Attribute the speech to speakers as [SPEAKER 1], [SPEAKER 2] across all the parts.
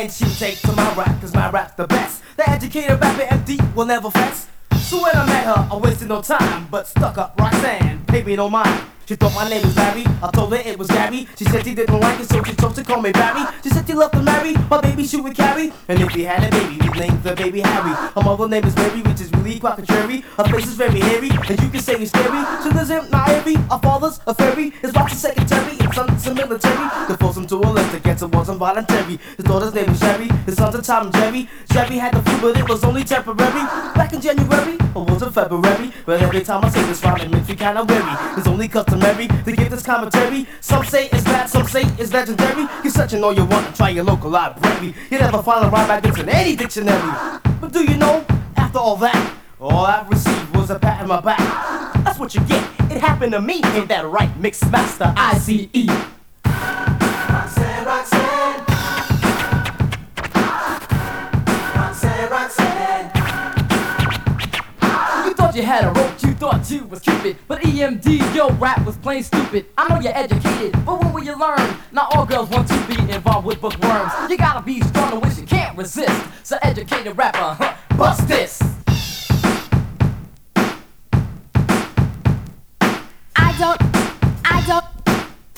[SPEAKER 1] and she take to my rap, cause my rap's the best. The educated rapper MD will never fess. So when I met her, I wasted no time, but stuck up Roxanne, paid me no mind. She thought my name was Barry. I told her it was Gary. She said she didn't like it, so she chose to call me Barry. She said she loved to marry my baby she would carry. And if he had a baby, we'd name the baby Harry. Her mother name is Mary, which is really quite contrary. Her face is very hairy, and you can say it's scary. She lives in Nairi. Our father's a fairy. His wife's a secretary. His son's a military. They forced him to a list get to wasn't voluntary. His daughter's name is Sherry. His son's a Tom and Jerry. Sherry had the flu, but it was only temporary. Back in January, or was it February? But every time I say this rhyme, it makes me kinda weary. It's only customary to give this commentary. Some say it's bad, some say it's legendary. You're such an all you want to try your local library. You never find a rhyme like this in any dictionary. But do you know, after all that, all I received was a pat on my back. That's what you get. It happened to me. Ain't that right, Mix Master ICE?
[SPEAKER 2] Roxanne,
[SPEAKER 3] you was Cupid, but EMD, yo, rap was plain stupid. I know you're educated, but when will you learn? Not all girls want to be involved with bookworms. You gotta be strong to which you can't resist. So educated rapper, huh, bust this.
[SPEAKER 4] I don't, I don't,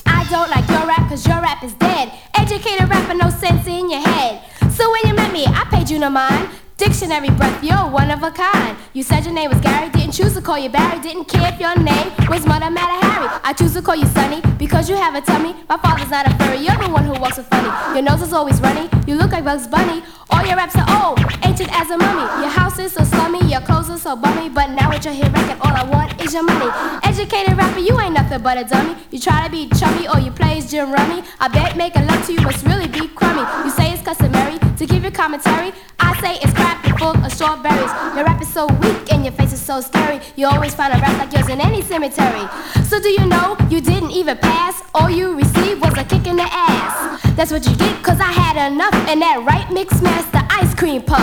[SPEAKER 4] I don't like your rap cause your rap is dead. Educated rapper, no sense in your head. So when you met me, I paid you no mind. Dictionary breath, you're one of a kind. You said your name was Gary, didn't choose to call you Barry, didn't care if your name was Mother Matter Harry. I choose to call you Sonny because you have a tummy. My father's not a furry, you're the one who walks so funny. Your nose is always runny, you look like Bugs Bunny. All your raps are old, ancient as a mummy. Your house is so slummy, your clothes are so bummy. But now with your hit record, all I want is your money. Educated rapper, you ain't nothing but a dummy. You try to be chummy or you play as gin rummy. I bet making love to you must really be crummy. You say it's customary to give your commentary. I say it's crap full of strawberries. Your rap is so weak and your face is so scary. You always find a rap like yours in any cemetery. So do you know you didn't even pass? All you received was a kick in the ass. That's what you get, cause I had enough. And that right mix master ice cream puff.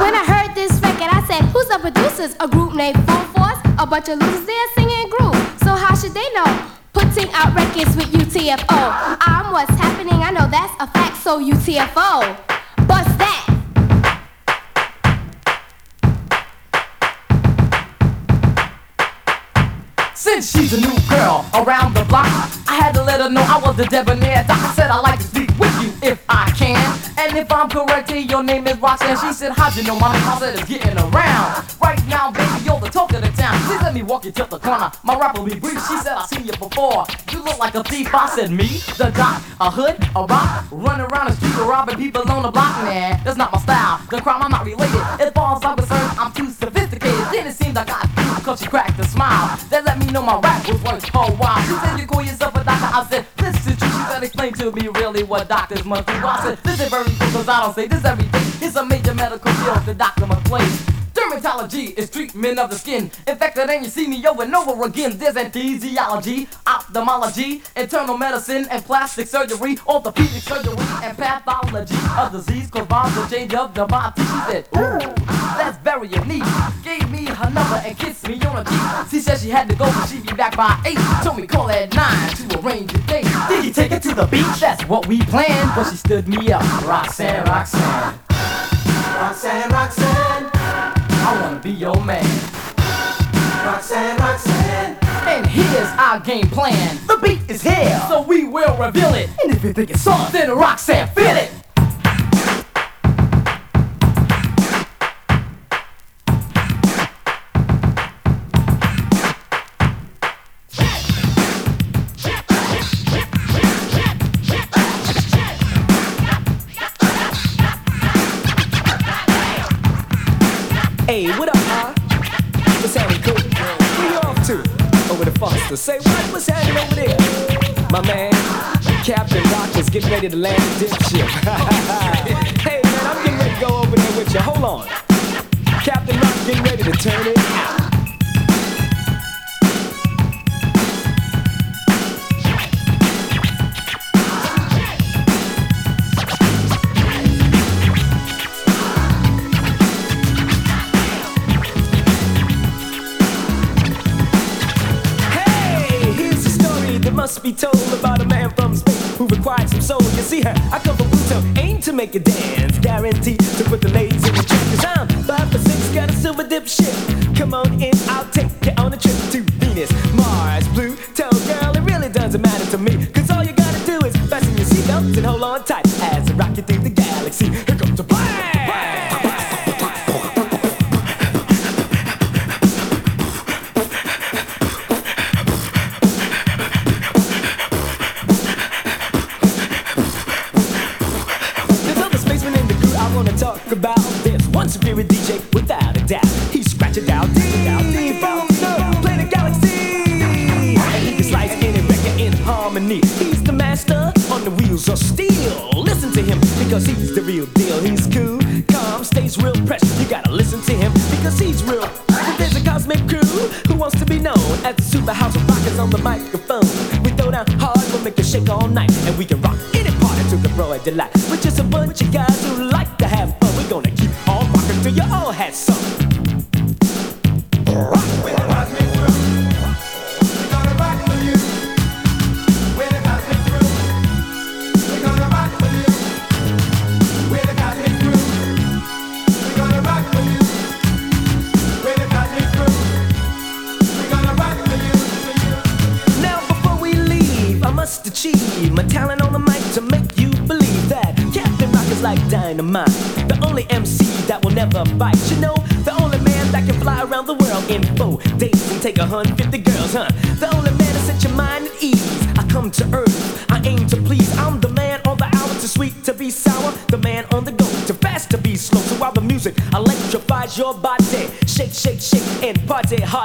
[SPEAKER 4] When I heard this record, I said, Who's the producers? A group named Force? A bunch of losers there singing groove. So how should they know? Putting out records with UTFO. I'm what's happening, I know that's a fact, so UTFO. Bust
[SPEAKER 3] Since she's a new girl around the block, I had to let her know I was the debonair. I said I like to speak with you if I can. And if I'm correct, your name is Roxanne. She said, How'd you know my name? I said, It's getting around. Right now, baby, you're the talk of the town. Please let me walk you to the corner. My rap will be brief. She said, I've seen you before. You look like a thief. I said, Me? The doc? A hood? A rock? Running around the street robbing people on the block? man. that's not my style. The crime, I'm not related. As far as I'm concerned, I'm too sophisticated. Then it seems I got because she cracked a smile. That let me know my rap was for a while. She said, You call yourself a doctor? I said, This said, Explain to me really what doctors must do. I said, This is very because I don't say this every day. It's a major medical field the doctor play. Dermatology is treatment of the skin. Infected and you see me over and over again. There's anesthesiology, ophthalmology, internal medicine and plastic surgery, orthopedic surgery and pathology. A disease caused by the change of the body. She said, ooh, that's very unique. Gave me her number and kissed me on the cheek. She said she had to go, but she'd be back by eight. Told me call at nine to arrange a date. Did you take her to the beach? That's what we planned. But she stood me up. Roxanne, Roxanne.
[SPEAKER 2] Roxanne, Roxanne,
[SPEAKER 3] I wanna be your man.
[SPEAKER 2] Roxanne, Roxanne.
[SPEAKER 3] And here's our game plan.
[SPEAKER 1] The beat is here.
[SPEAKER 3] So we will reveal it.
[SPEAKER 1] And if you think it's soft,
[SPEAKER 3] Then Roxanne, feel it.
[SPEAKER 5] Hey, what up, huh? What's happening, cool? Where you off to? Over to Foster. Say what? What's happening over there? My man, Captain Rock is getting ready to land the dipship. hey, man, I'm getting ready to go over there with you. Hold on. Captain Rock getting ready to turn it out. Required some soul. You see, her, I come from Pluto, aim to make a dance, guaranteed to put known as the super house of rockers on the microphone. We throw down hard, we'll make you shake all night, and we can rock any party to the broad delight. We're just a bunch of guys who like to have fun. We're gonna keep on rocking till you all have some. MC that will never bite. You know, the only man that can fly around the world in four days and take a hundred fifty girls, huh? The only man that set your mind at ease. I come to earth, I aim to please. I'm the man on the hour, too sweet to be sour. The man on the go, too fast to be slow. So while the music electrifies your body, shake, shake, shake, and party hard.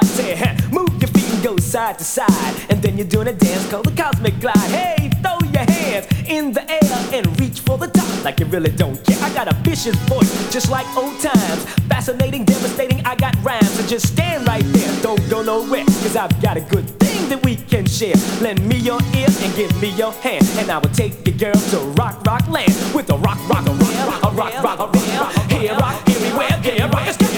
[SPEAKER 5] Move your feet and go side to side, and then you're doing a dance called the cosmic glide. Hey, your hands in the air and reach for the top like you really don't care. I got a vicious voice, just like old times. Fascinating, devastating, I got rhymes. So just stand right there, don't go nowhere, cause I've got a good thing that we can share. Lend me your ear and give me your hand, and I will take you, girl, to rock, rock land with a rock, rock, a rock, rock, a rock, rock, a rock, rock, here, rock, everywhere, yeah, rock,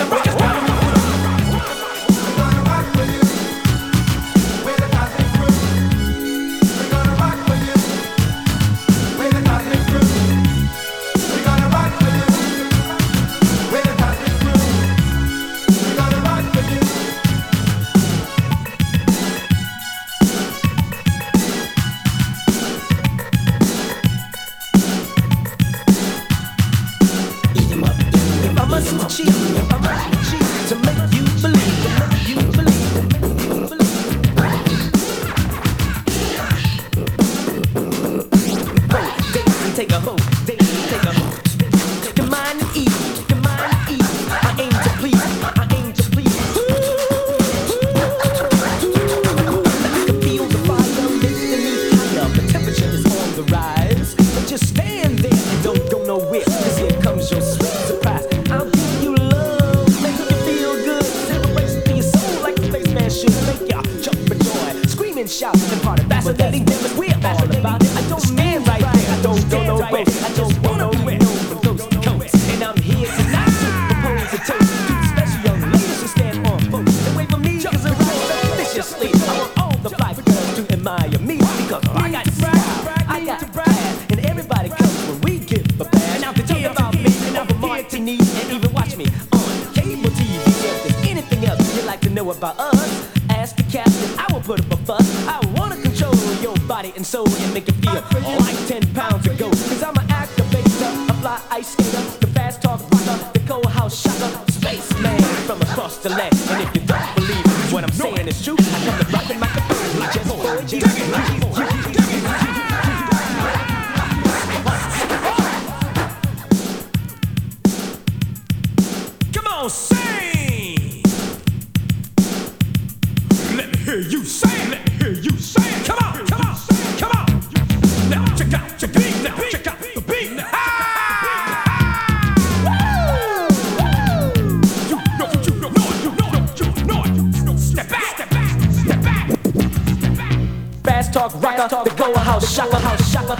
[SPEAKER 5] and shout and party faster than they did. We're all about it. I don't man right there. I don't don't know where. I just wanna know where those coast and I'm here tonight to propose a toast to the special young ladies who stand on folks and wait for me 'cause I'm rising viciously. I want all the fly girls to admire me because I got style, I got class, and everybody comes when we give a bash. Now they talk about me and I'm a martini, and even watch me on cable TV. If there's anything else you'd like to know about us. soul and make it talk rocker, the go house shocker, house shocker.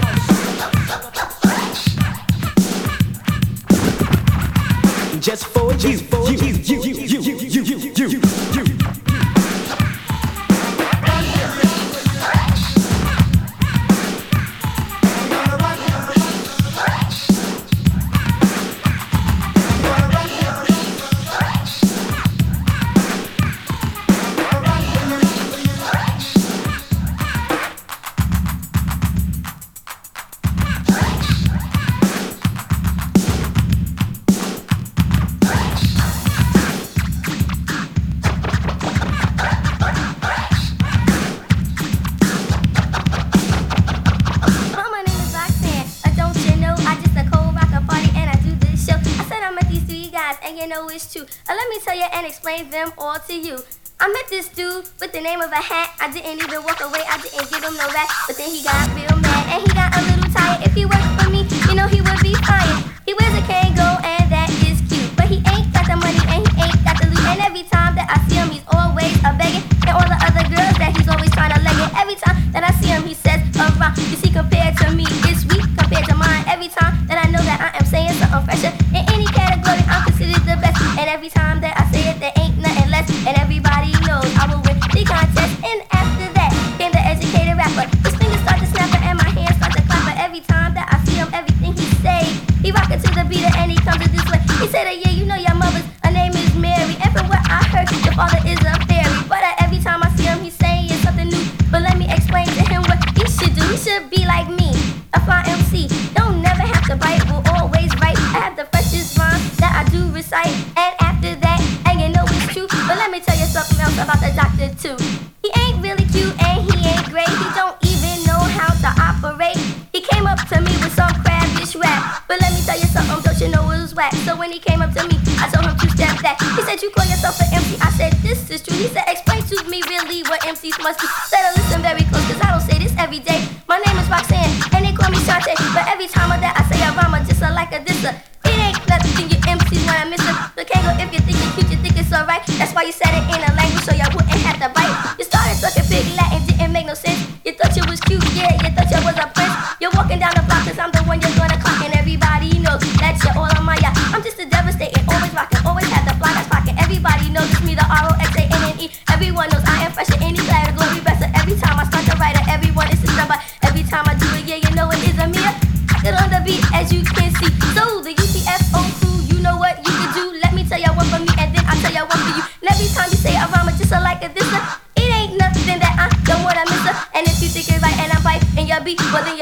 [SPEAKER 5] Just for you, you, you, you, you, you, you, you.
[SPEAKER 6] too. And let me tell you and explain them all to you. I met this dude with the name of a hat. I didn't even walk away, I didn't give him no rest. But then he got real mad and he got a little tired. If he worked for me, you know he would be fine. He wears a Kangol and that is cute. But he ain't got the money and he ain't got the loot. And every time that I see him, he's always a begging. And all the other girls that he's always trying to leg it. Every time that I see him, he says, uh, You see, compare. walking down the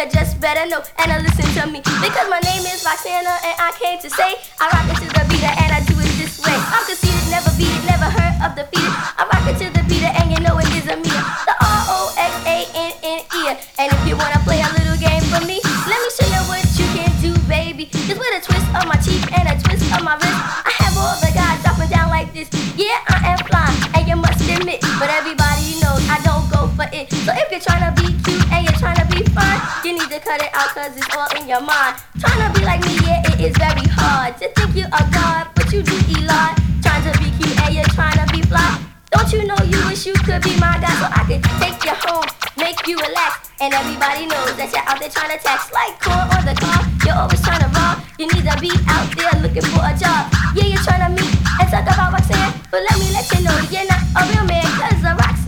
[SPEAKER 6] just better know and I listen to me. Because my name is Roxanne and I came to say I rock it to the beat and I do it this way. I'm conceited, never beat, never heard of the beat. to cut it out cause it's all in your mind. Trying to be like me, yeah, it is very hard. To think you are God, but you do a lot. Trying to be cute and you're trying to be fly. Don't you know you wish you could be my guy so I could take you home, make you relax. And everybody knows that you're out there trying to text like core or the car. You're always trying to rob. You need to be out there looking for a job. Yeah, you're trying to meet and talk about Roxanne. But let me let you know you're not a real man, cause the Roxanne.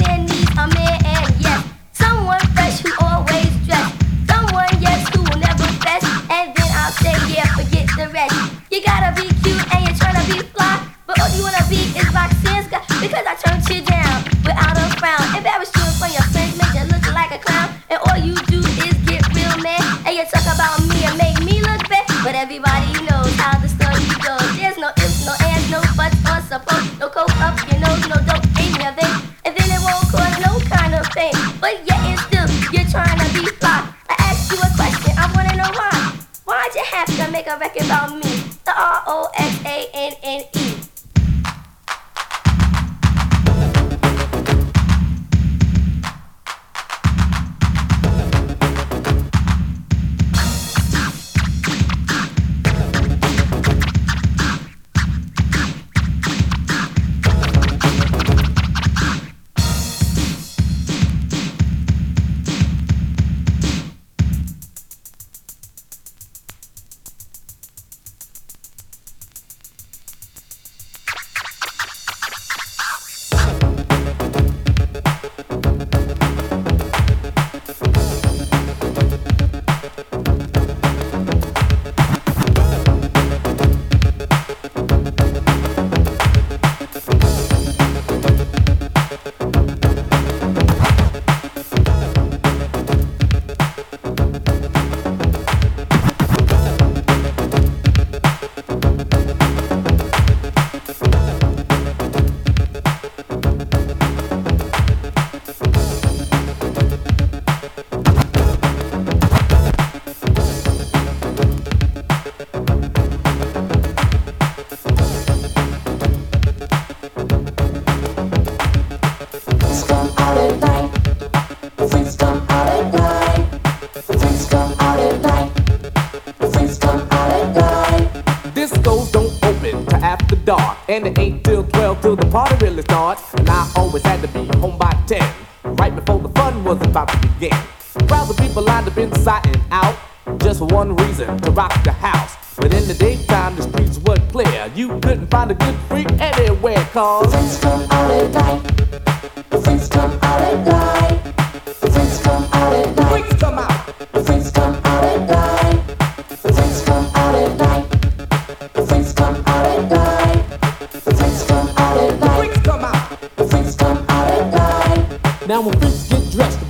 [SPEAKER 6] And it
[SPEAKER 7] ain't till 12 till the party really starts. And I always had to be home by 10, right before the fun was about to begin. Crowds of people lined up inside and out, just for one reason to rock the house. But in the daytime, the streets were clear. You couldn't find a good freak anywhere, cause
[SPEAKER 8] Freaks come out at night. The freaks come out at night.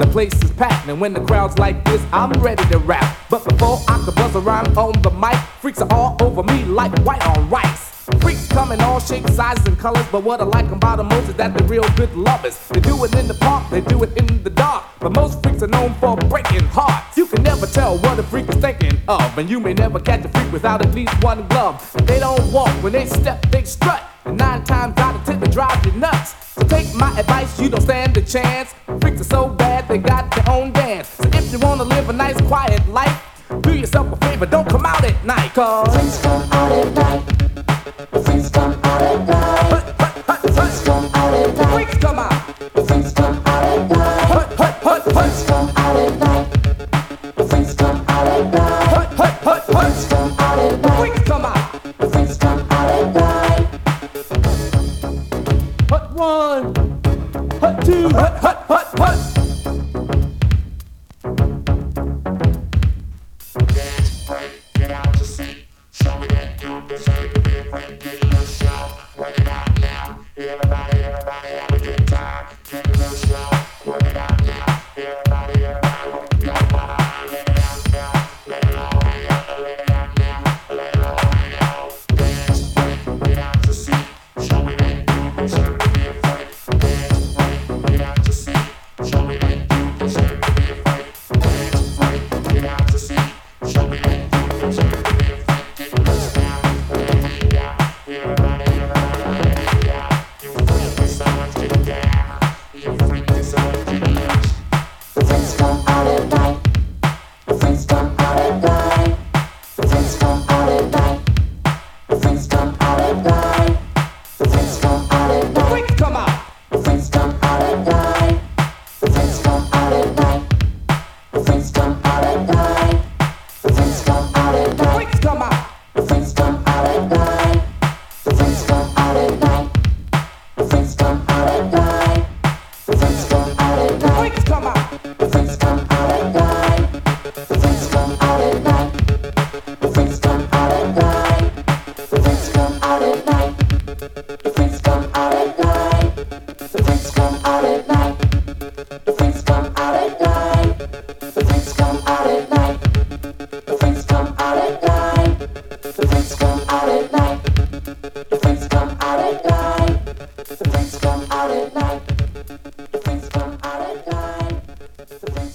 [SPEAKER 8] The
[SPEAKER 7] place is packed, and when the crowd's like this, I'm ready to rap. But before I could buzz around on the mic, freaks are all over me like white on rice. Freaks come in all shapes, sizes, and colors, but what I like about them most is that they're real good lovers. They do it in the park, they do it in the dark, but most freaks are known for breaking hearts. You can never tell what a freak is thinking of, and you may never catch a freak without at least one glove. They don't walk, when they step, they strut, and nine times out of ten they drive you take my advice, you don't stand a chance. Freaks are so bad, they got their own dance. So if you wanna live a nice, quiet life, do yourself a favor, don't come out at night, cause.
[SPEAKER 8] Freaks come out at night.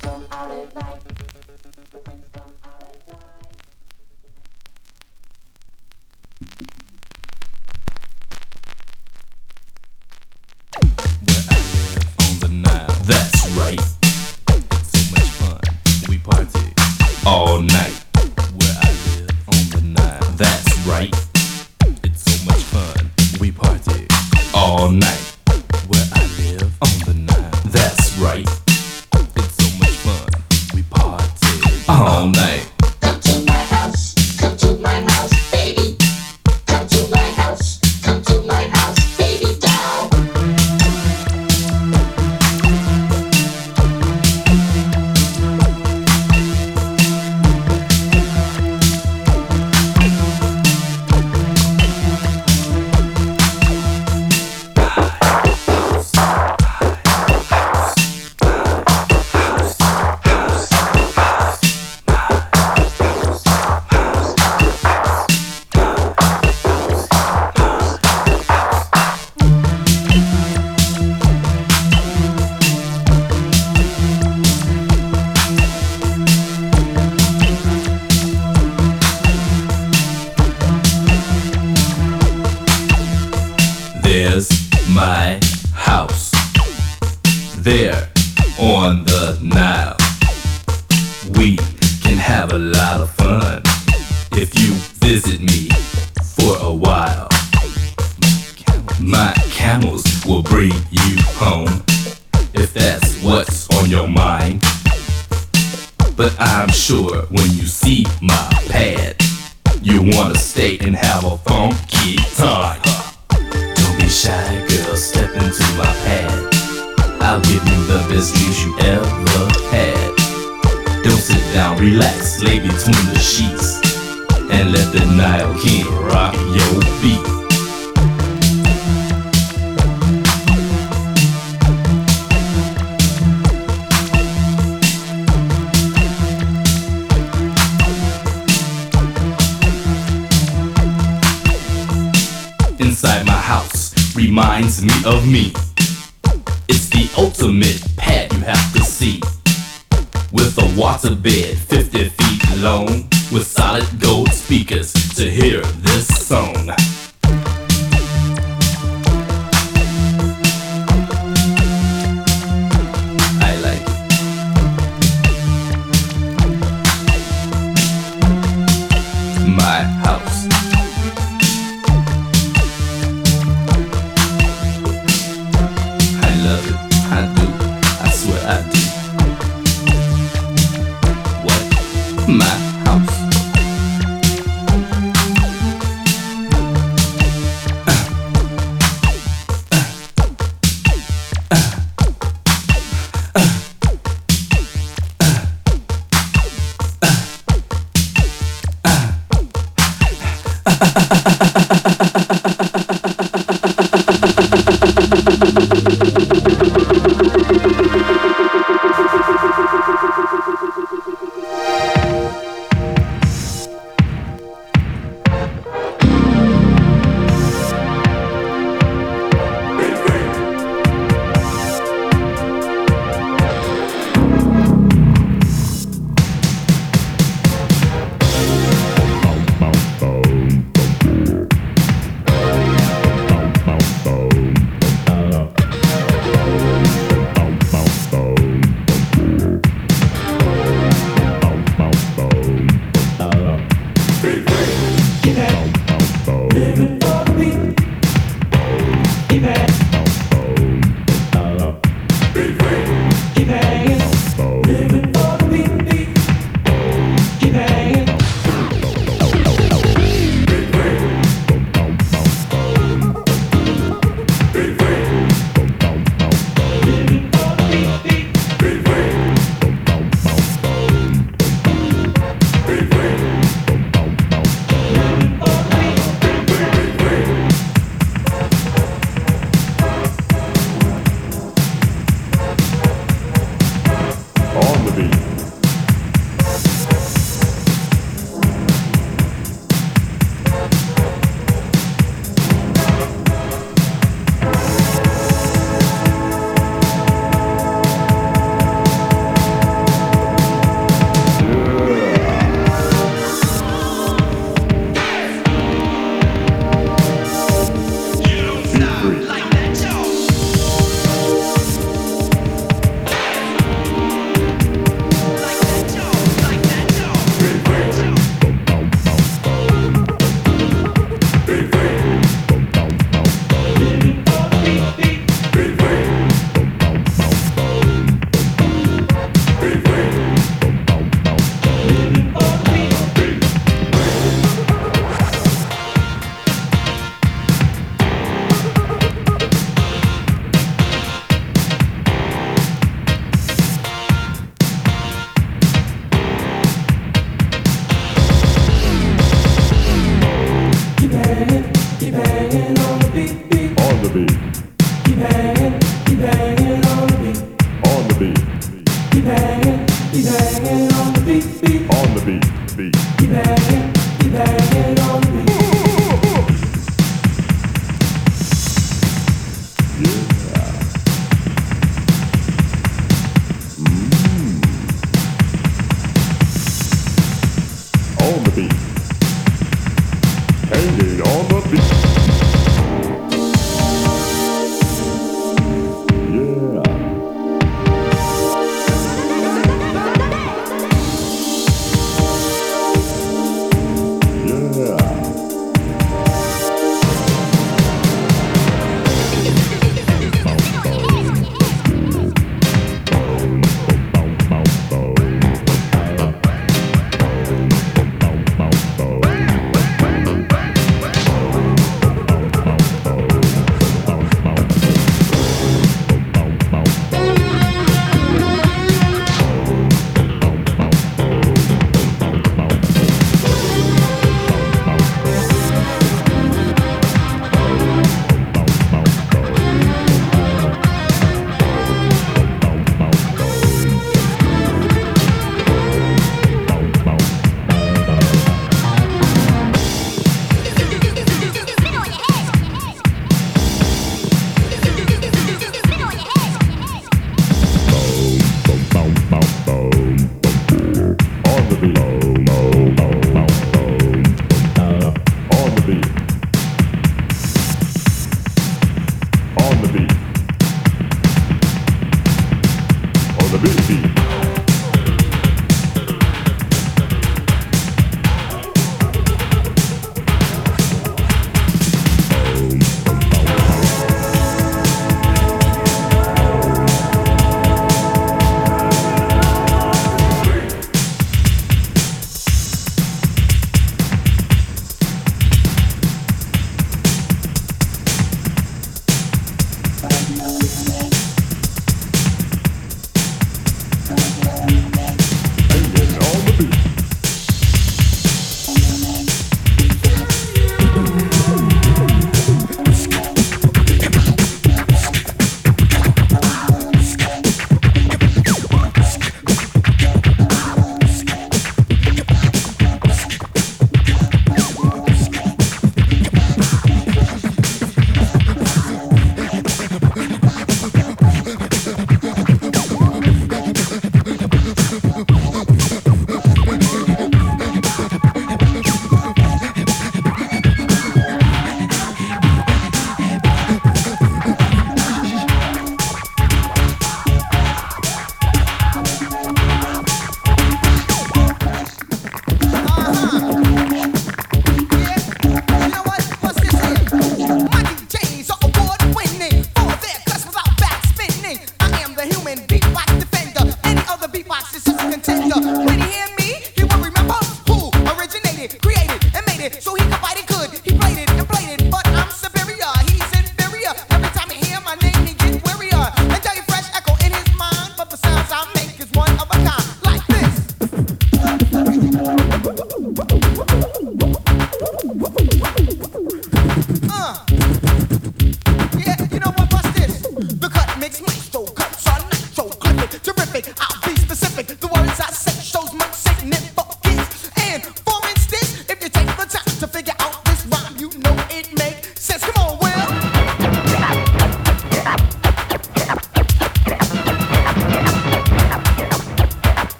[SPEAKER 9] from our life. There on the Nile. We can have a lot of fun if you visit me for a while. My camels will bring you home if that's what's on your mind. But I'm sure when you see my pad, you wanna stay and have a funky time. Don't be shy, girl, step into my pad. I'll give you the best views you ever had. Don't sit down, relax, lay between the sheets. And let the Nile King rock your beat. Inside my house reminds me of me. Ultimate pad you have to see. With a water bed 50 feet long, with solid gold speakers to hear this song.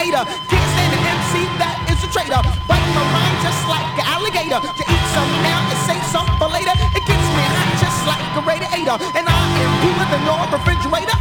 [SPEAKER 10] hater. Kicks in the MC that is a traitor. Biting my mind just like an alligator. To eat some now and save some for later. It gets me hot just like a radiator. And I am cooler than your refrigerator.